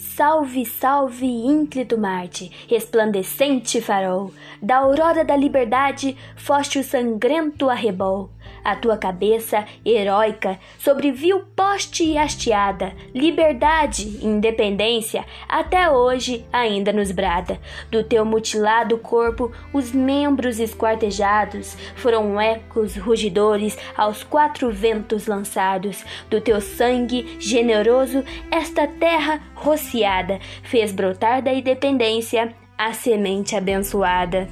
Salve, salve, ínclito Marte, resplandecente farol, da aurora da liberdade foste o sangrento arrebol. A tua cabeça, heróica, sobre vil poste hasteada, liberdade, independência, até hoje ainda nos brada. Do teu mutilado corpo, os membros esquartejados foram ecos rugidores aos quatro ventos lançados. Do teu sangue generoso, esta terra rociada fez brotar da independência a semente abençoada.